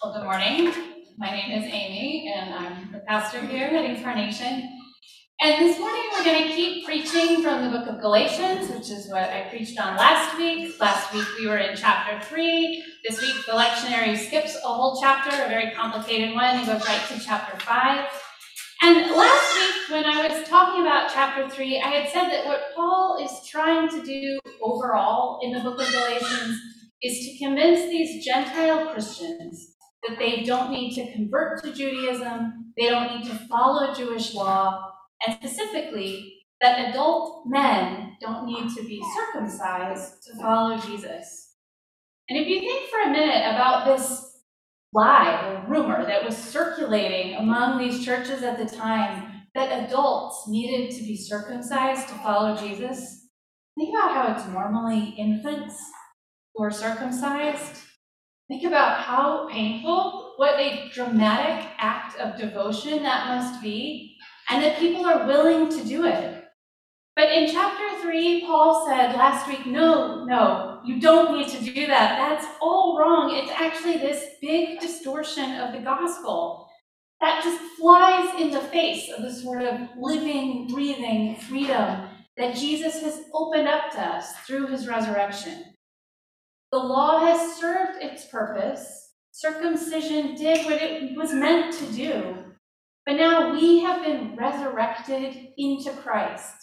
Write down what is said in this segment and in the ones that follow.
Well, good morning. My name is Amy, and I'm the pastor here at Incarnation. And this morning we're going to keep preaching from the book of Galatians, which is what I preached on last week. Last week we were in chapter 3. This week the lectionary skips a whole chapter, a very complicated one, and goes right to chapter 5. And last week, when I was talking about chapter 3, I had said that what Paul is trying to do overall in the book of Galatians is to convince these Gentile Christians that they don't need to convert to Judaism, they don't need to follow Jewish law, and specifically that adult men don't need to be circumcised to follow Jesus. And if you think for a minute about this lie or rumor that was circulating among these churches at the time that adults needed to be circumcised to follow Jesus, think about how it's normally infants who are circumcised. Think about how painful, what a dramatic act of devotion that must be, and that people are willing to do it. But in chapter 3, Paul said last week, no, no, you don't need to do that. That's all wrong. It's actually this big distortion of the gospel that just flies in the face of the sort of living, breathing freedom that Jesus has opened up to us through his resurrection. The law has served its purpose. Circumcision did what it was meant to do. But now we have been resurrected into Christ,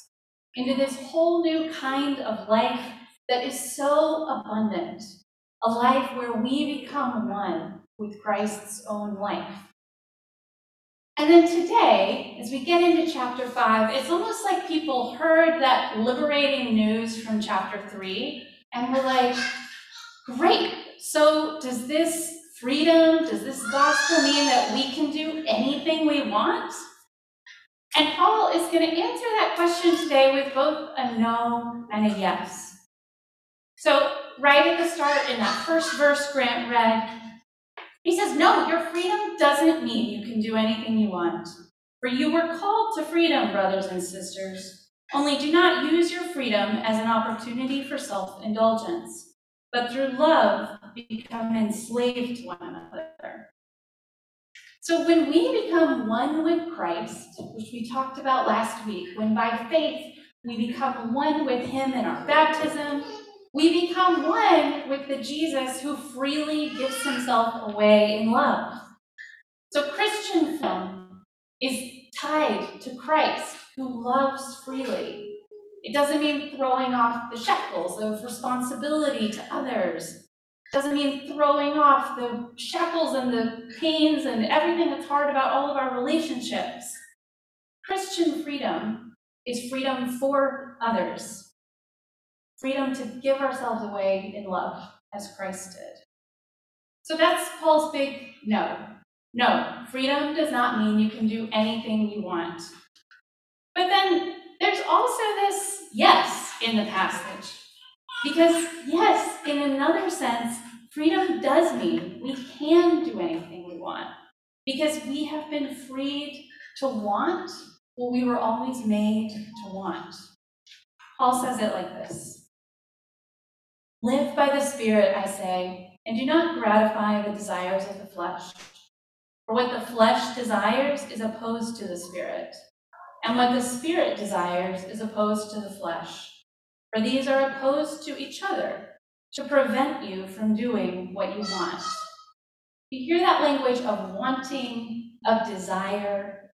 into this whole new kind of life that is so abundant, a life where we become one with Christ's own life. And then today, as we get into chapter 5, it's almost like people heard that liberating news from chapter 3 and were like, Great. So does this freedom, does this gospel mean that we can do anything we want? And Paul is going to answer that question today with both a no and a yes. So, right at the start, in that first verse Grant read, he says, No, your freedom doesn't mean you can do anything you want. For you were called to freedom, brothers and sisters. Only do not use your freedom as an opportunity for self indulgence but through love become enslaved to one another. So when we become one with Christ, which we talked about last week, when by faith we become one with Him in our baptism, we become one with the Jesus who freely gives Himself away in love. So Christian freedom is tied to Christ who loves freely it doesn't mean throwing off the shackles of responsibility to others. It doesn't mean throwing off the shackles and the pains and everything that's hard about all of our relationships. Christian freedom is freedom for others, freedom to give ourselves away in love as Christ did. So that's Paul's big no. No, freedom does not mean you can do anything you want. But then there's also this yes in the passage. Because, yes, in another sense, freedom does mean we can do anything we want. Because we have been freed to want what we were always made to want. Paul says it like this Live by the Spirit, I say, and do not gratify the desires of the flesh. For what the flesh desires is opposed to the Spirit and what the Spirit desires is opposed to the flesh. For these are opposed to each other to prevent you from doing what you want. You hear that language of wanting, of desire.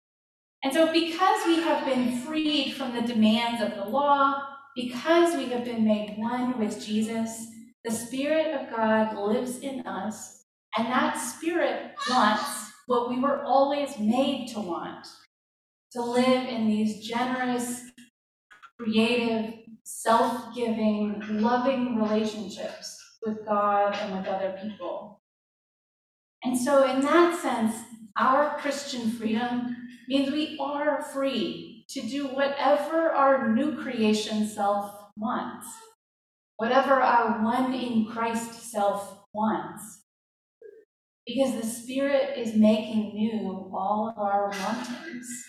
And so, because we have been freed from the demands of the law, because we have been made one with Jesus, the Spirit of God lives in us, and that Spirit wants what we were always made to want to live in these generous, creative, self giving, loving relationships with God and with other people. And so, in that sense, our Christian freedom means we are free to do whatever our new creation self wants, whatever our one in Christ self wants. Because the Spirit is making new all of our wantings.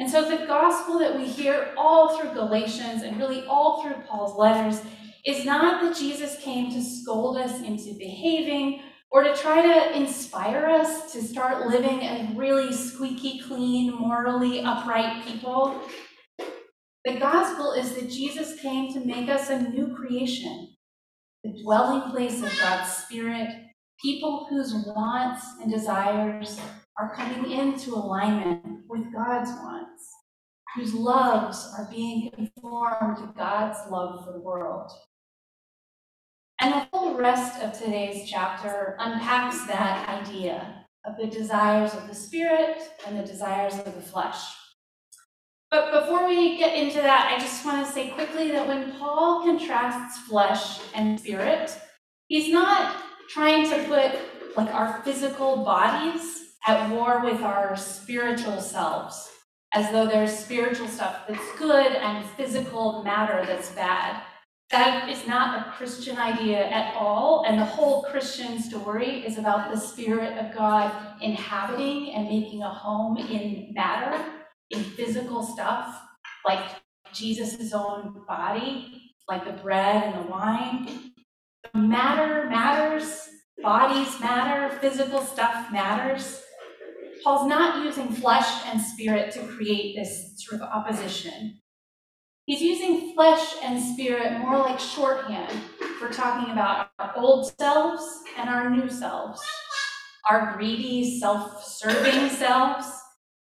And so the gospel that we hear all through Galatians and really all through Paul's letters is not that Jesus came to scold us into behaving or to try to inspire us to start living as really squeaky clean, morally upright people. The gospel is that Jesus came to make us a new creation, the dwelling place of God's Spirit, people whose wants and desires are coming into alignment with God's wants, whose loves are being conformed to God's love for the world. And the whole rest of today's chapter unpacks that idea of the desires of the spirit and the desires of the flesh. But before we get into that, I just want to say quickly that when Paul contrasts flesh and spirit, he's not trying to put like our physical bodies at war with our spiritual selves, as though there's spiritual stuff that's good and physical matter that's bad. That is not a Christian idea at all, and the whole Christian story is about the Spirit of God inhabiting and making a home in matter, in physical stuff, like Jesus' own body, like the bread and the wine. Matter matters, bodies matter, physical stuff matters. Paul's not using flesh and spirit to create this sort of opposition. He's using flesh and spirit more like shorthand for talking about our old selves and our new selves, our greedy, self serving selves,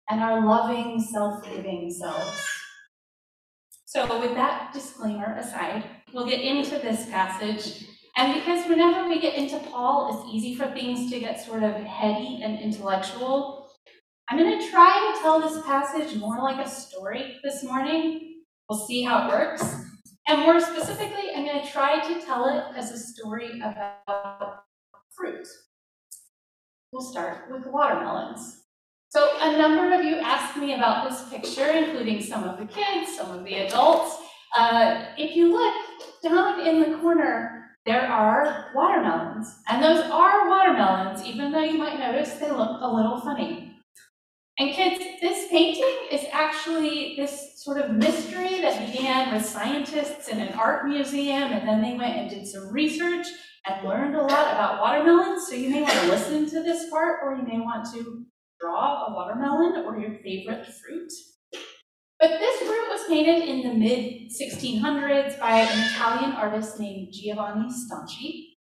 and our loving, self giving selves. So, with that disclaimer aside, we'll get into this passage. And because whenever we get into Paul, it's easy for things to get sort of heady and intellectual, I'm going to try to tell this passage more like a story this morning We'll see how it works. And more specifically, I'm going to try to tell it as a story about fruit. We'll start with watermelons. So a number of you asked me about this picture, including some of the kids, some of the adults. Uh, if you look down in the corner, there are watermelons. And those are watermelons, even though you might notice they look a little funny. And kids, this painting is actually this sort of mystery that began with scientists in an art museum, and then they went and did some research and learned a lot about watermelons. So you may want to listen to this part, or you may want to draw a watermelon or your favorite fruit. But this fruit was painted in the mid 1600s by an Italian artist named Giovanni Stanchi.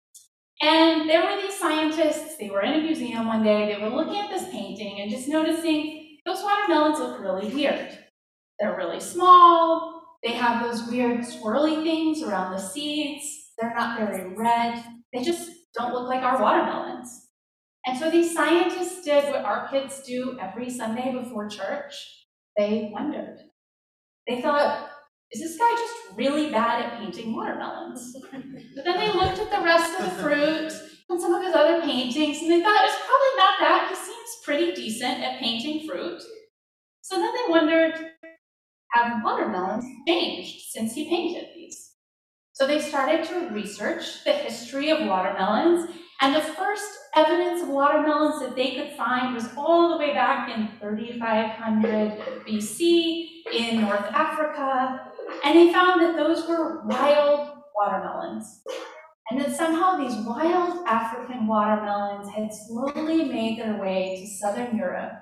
And there were these scientists, they were in a museum one day, they were looking at this painting and just noticing those watermelons look really weird. They're really small, they have those weird swirly things around the seeds, they're not very red, they just don't look like our watermelons. And so these scientists did what our kids do every Sunday before church. They wondered. They thought, is this guy just really bad at painting watermelons? But then they looked at the rest of the fruit and some of his other paintings, and they thought it's probably not that. He seems pretty decent at painting fruit. So then they wondered, have watermelons changed since he painted these? So they started to research the history of watermelons, and the first evidence of watermelons that they could find was all the way back in 3500 BC in North Africa, and they found that those were wild watermelons. And that somehow these wild African watermelons had slowly made their way to southern Europe,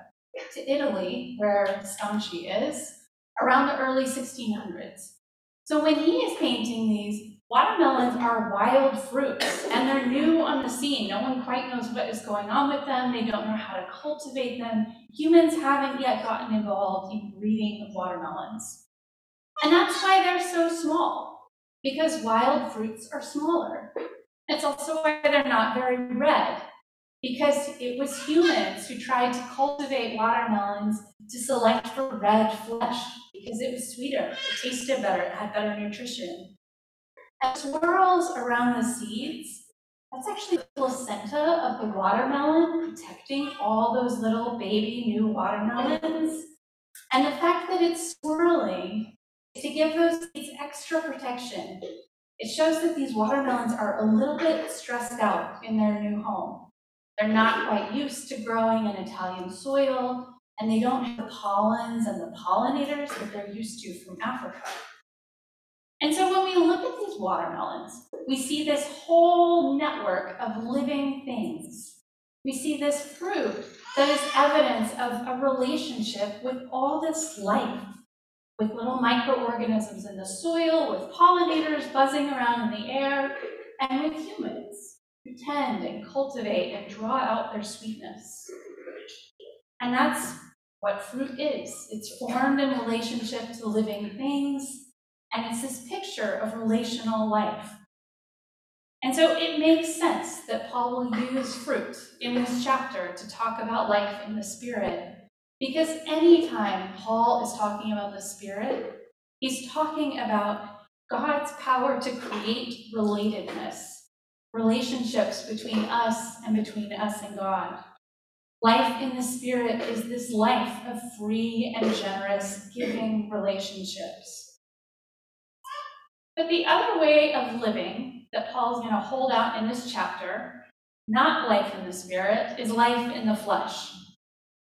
to Italy, where Stanchi is, around the early 1600s. So when he is painting these, watermelons are wild fruits and they're new on the scene. No one quite knows what is going on with them. They don't know how to cultivate them. Humans haven't yet gotten involved in breeding watermelons. And that's why they're so small, because wild fruits are smaller. It's also why they're not very red, because it was humans who tried to cultivate watermelons to select for red flesh, because it was sweeter, it tasted better, it had better nutrition. And swirls around the seeds, that's actually the placenta of the watermelon protecting all those little baby new watermelons. And the fact that it's swirling to give those seeds extra protection. It shows that these watermelons are a little bit stressed out in their new home. They're not quite used to growing in Italian soil, and they don't have the pollens and the pollinators that they're used to from Africa. And so when we look at these watermelons, we see this whole network of living things. We see this fruit that is evidence of a relationship with all this life, with little microorganisms in the soil, with pollinators buzzing around in the air, and with humans who tend and cultivate and draw out their sweetness. And that's what fruit is. It's formed in relationship to living things, and it's this picture of relational life. And so it makes sense that Paul will use fruit in this chapter to talk about life in the Spirit. Because anytime Paul is talking about the Spirit, he's talking about God's power to create relatedness, relationships between us and between us and God. Life in the Spirit is this life of free and generous giving relationships. But the other way of living that Paul's going to hold out in this chapter, not life in the spirit, is life in the flesh.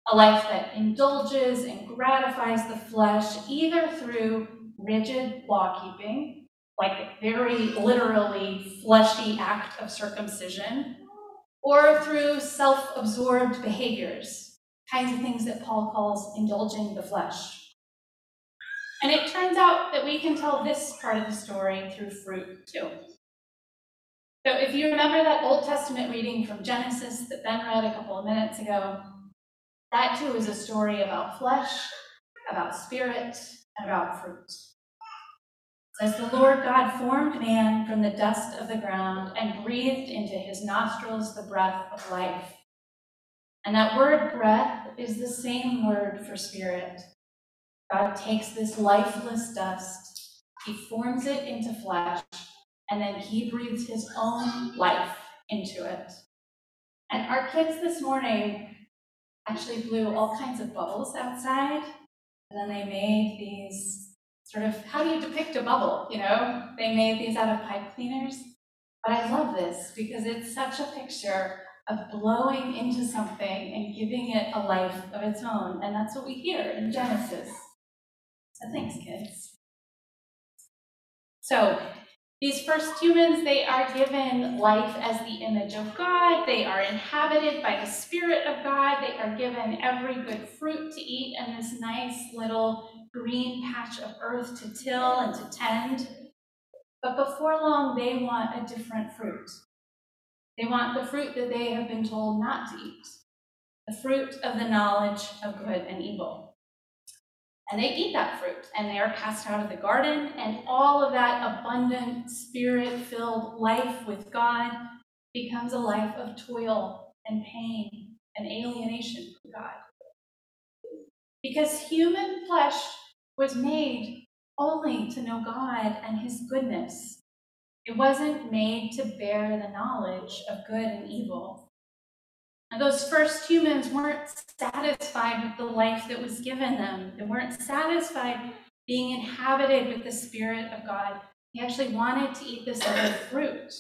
A life that indulges and gratifies the flesh either through rigid law keeping, like very literally fleshy act of circumcision, or through self absorbed behaviors, kinds of things that Paul calls indulging the flesh. And it turns out that we can tell this part of the story through fruit too. So if you remember that Old Testament reading from Genesis that Ben read a couple of minutes ago, that too is a story about flesh, about spirit, and about fruit. As the Lord God formed man from the dust of the ground and breathed into his nostrils the breath of life. And that word breath is the same word for spirit. God takes this lifeless dust, he forms it into flesh, and then he breathes his own life into it. And our kids this morning actually blew all kinds of bubbles outside, and then they made these sort of how do you depict a bubble? You know, they made these out of pipe cleaners. But I love this because it's such a picture of blowing into something and giving it a life of its own. And that's what we hear in Genesis. So thanks, kids. So these first humans, they are given life as the image of God. They are inhabited by the Spirit of God. They are given every good fruit to eat and this nice little green patch of earth to till and to tend. But before long, they want a different fruit. They want the fruit that they have been told not to eat the fruit of the knowledge of good and evil and they eat that fruit and they are cast out of the garden and all of that abundant spirit filled life with god becomes a life of toil and pain and alienation from god. Because human flesh was made only to know god and his goodness. It wasn't made to bear the knowledge of good and evil and those first humans weren't satisfied with the life that was given them. They weren't satisfied being inhabited with the Spirit of God. They actually wanted to eat this other fruit.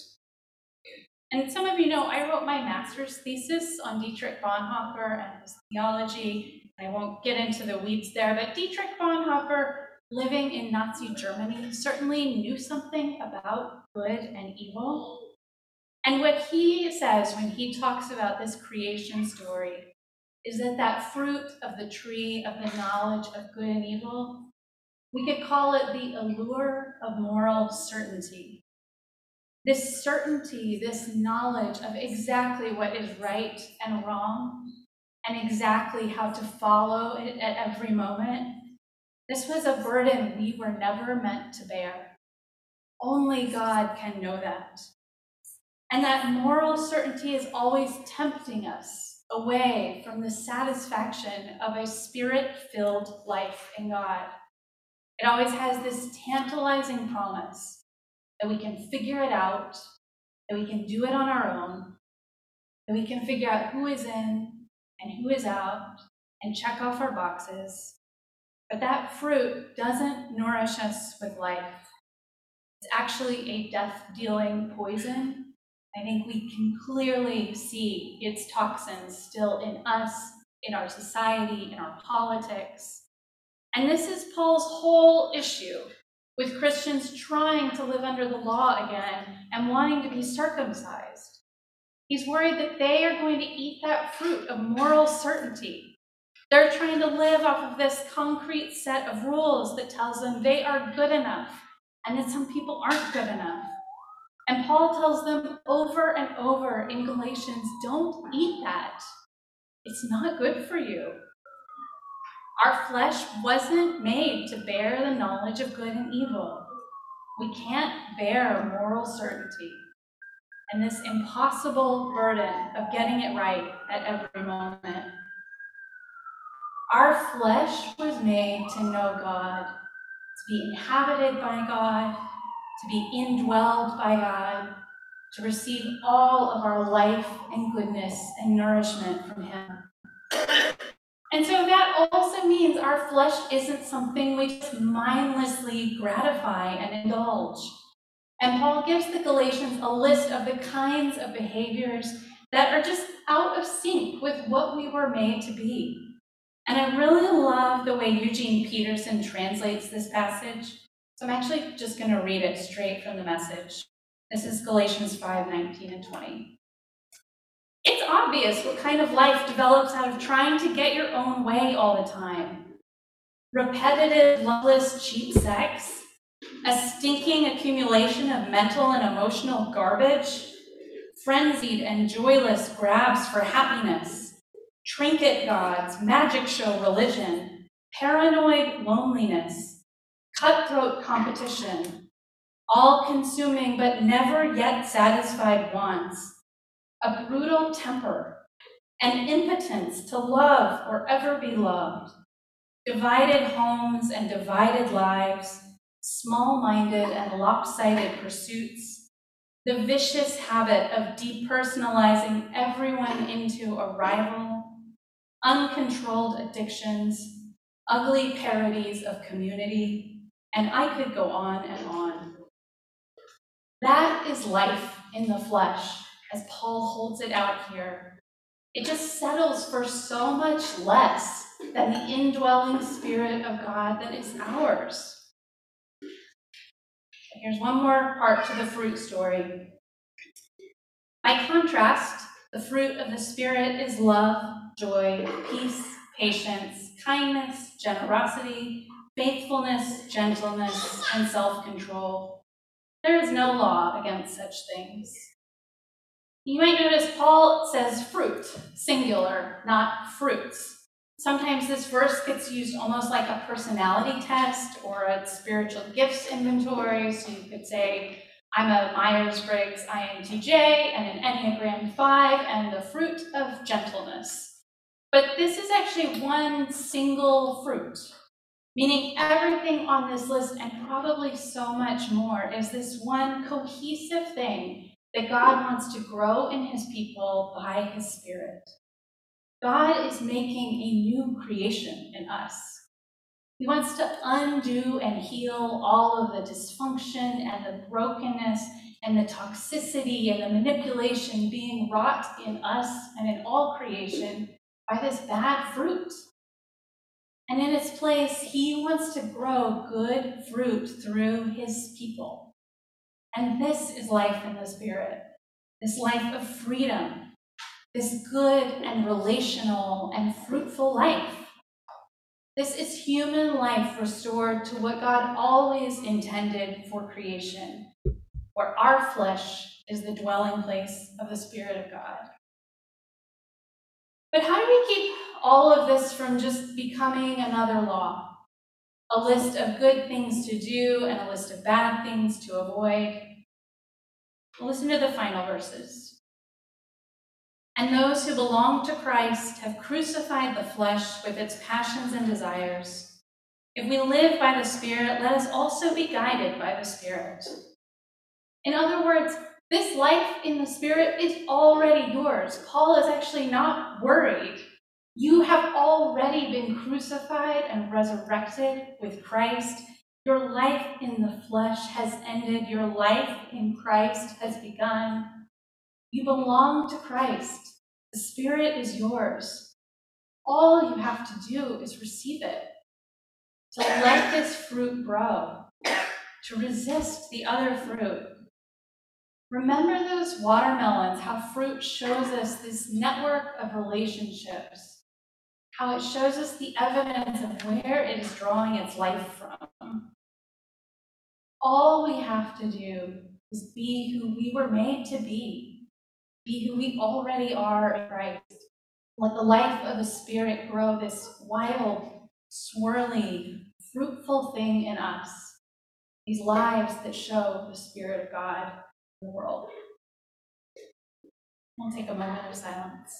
And some of you know I wrote my master's thesis on Dietrich Bonhoeffer and his theology. I won't get into the weeds there, but Dietrich Bonhoeffer, living in Nazi Germany, certainly knew something about good and evil. And what he says when he talks about this creation story is that that fruit of the tree of the knowledge of good and evil, we could call it the allure of moral certainty. This certainty, this knowledge of exactly what is right and wrong, and exactly how to follow it at every moment, this was a burden we were never meant to bear. Only God can know that. And that moral certainty is always tempting us away from the satisfaction of a spirit filled life in God. It always has this tantalizing promise that we can figure it out, that we can do it on our own, that we can figure out who is in and who is out and check off our boxes. But that fruit doesn't nourish us with life. It's actually a death dealing poison I think we can clearly see its toxins still in us, in our society, in our politics. And this is Paul's whole issue with Christians trying to live under the law again and wanting to be circumcised. He's worried that they are going to eat that fruit of moral certainty. They're trying to live off of this concrete set of rules that tells them they are good enough and that some people aren't good enough. And Paul tells them over and over in Galatians don't eat that. It's not good for you. Our flesh wasn't made to bear the knowledge of good and evil. We can't bear moral certainty and this impossible burden of getting it right at every moment. Our flesh was made to know God, to be inhabited by God, to be indwelled by God, to receive all of our life and goodness and nourishment from Him. And so that also means our flesh isn't something we just mindlessly gratify and indulge. And Paul gives the Galatians a list of the kinds of behaviors that are just out of sync with what we were made to be. And I really love the way Eugene Peterson translates this passage. So I'm actually just going to read it straight from the message. This is Galatians 5 19 and 20. It's obvious what kind of life develops out of trying to get your own way all the time. Repetitive, loveless, cheap sex, a stinking accumulation of mental and emotional garbage, frenzied and joyless grabs for happiness, trinket gods, magic show religion, paranoid loneliness, cutthroat competition, all consuming but never yet satisfied wants, a brutal temper, an impotence to love or ever be loved, divided homes and divided lives small minded and lopsided pursuits, the vicious habit of depersonalizing everyone into a rival, uncontrolled addictions, ugly parodies of community, and I could go on and on. That is life in the flesh, as Paul holds it out here. It just settles for so much less than the indwelling Spirit of God that is ours. Here's one more part to the fruit story. By contrast, the fruit of the Spirit is love, joy, peace, patience, kindness, generosity, faithfulness, gentleness, and self control. There is no law against such things. You might notice Paul says fruit, singular, not fruits. Sometimes this verse gets used almost like a personality test or a spiritual gifts inventory. So you could say, I'm a Myers Briggs INTJ and an Enneagram 5 and the fruit of gentleness. But this is actually one single fruit, meaning everything on this list and probably so much more is this one cohesive thing that God wants to grow in his people by his Spirit. God is making a new creation in us. He wants to undo and heal all of the dysfunction and the brokenness and the toxicity and the manipulation being wrought in us and in all creation by this bad fruit. And in its place, he wants to grow good fruit through his people. And this is life in the Spirit, this life of freedom this good and relational and fruitful life. This is human life restored to what God always intended for creation, where our flesh is the dwelling place of the Spirit of God. But how do we keep all of this from just becoming another law? A list of good things to do and a list of bad things to avoid? Listen to the final verses. And those who belong to Christ have crucified the flesh with its passions and desires. If we live by the Spirit, let us also be guided by the Spirit. In other words, this life in the Spirit is already yours. Paul is actually not worried. You have already been crucified and resurrected with Christ. Your life in the flesh has ended. Your life in Christ has begun. You belong to Christ. The Spirit is yours. All you have to do is receive it. to let this fruit grow. to resist the other fruit. Remember those watermelons, how fruit shows us this network of relationships, how it shows us the evidence of where it is drawing its life from. All we have to do is be who we were made to be, be who we already are in Christ. Let the life of the Spirit grow this wild, swirly, fruitful thing in us, these lives that show the Spirit of God the world. We'll take a moment of silence.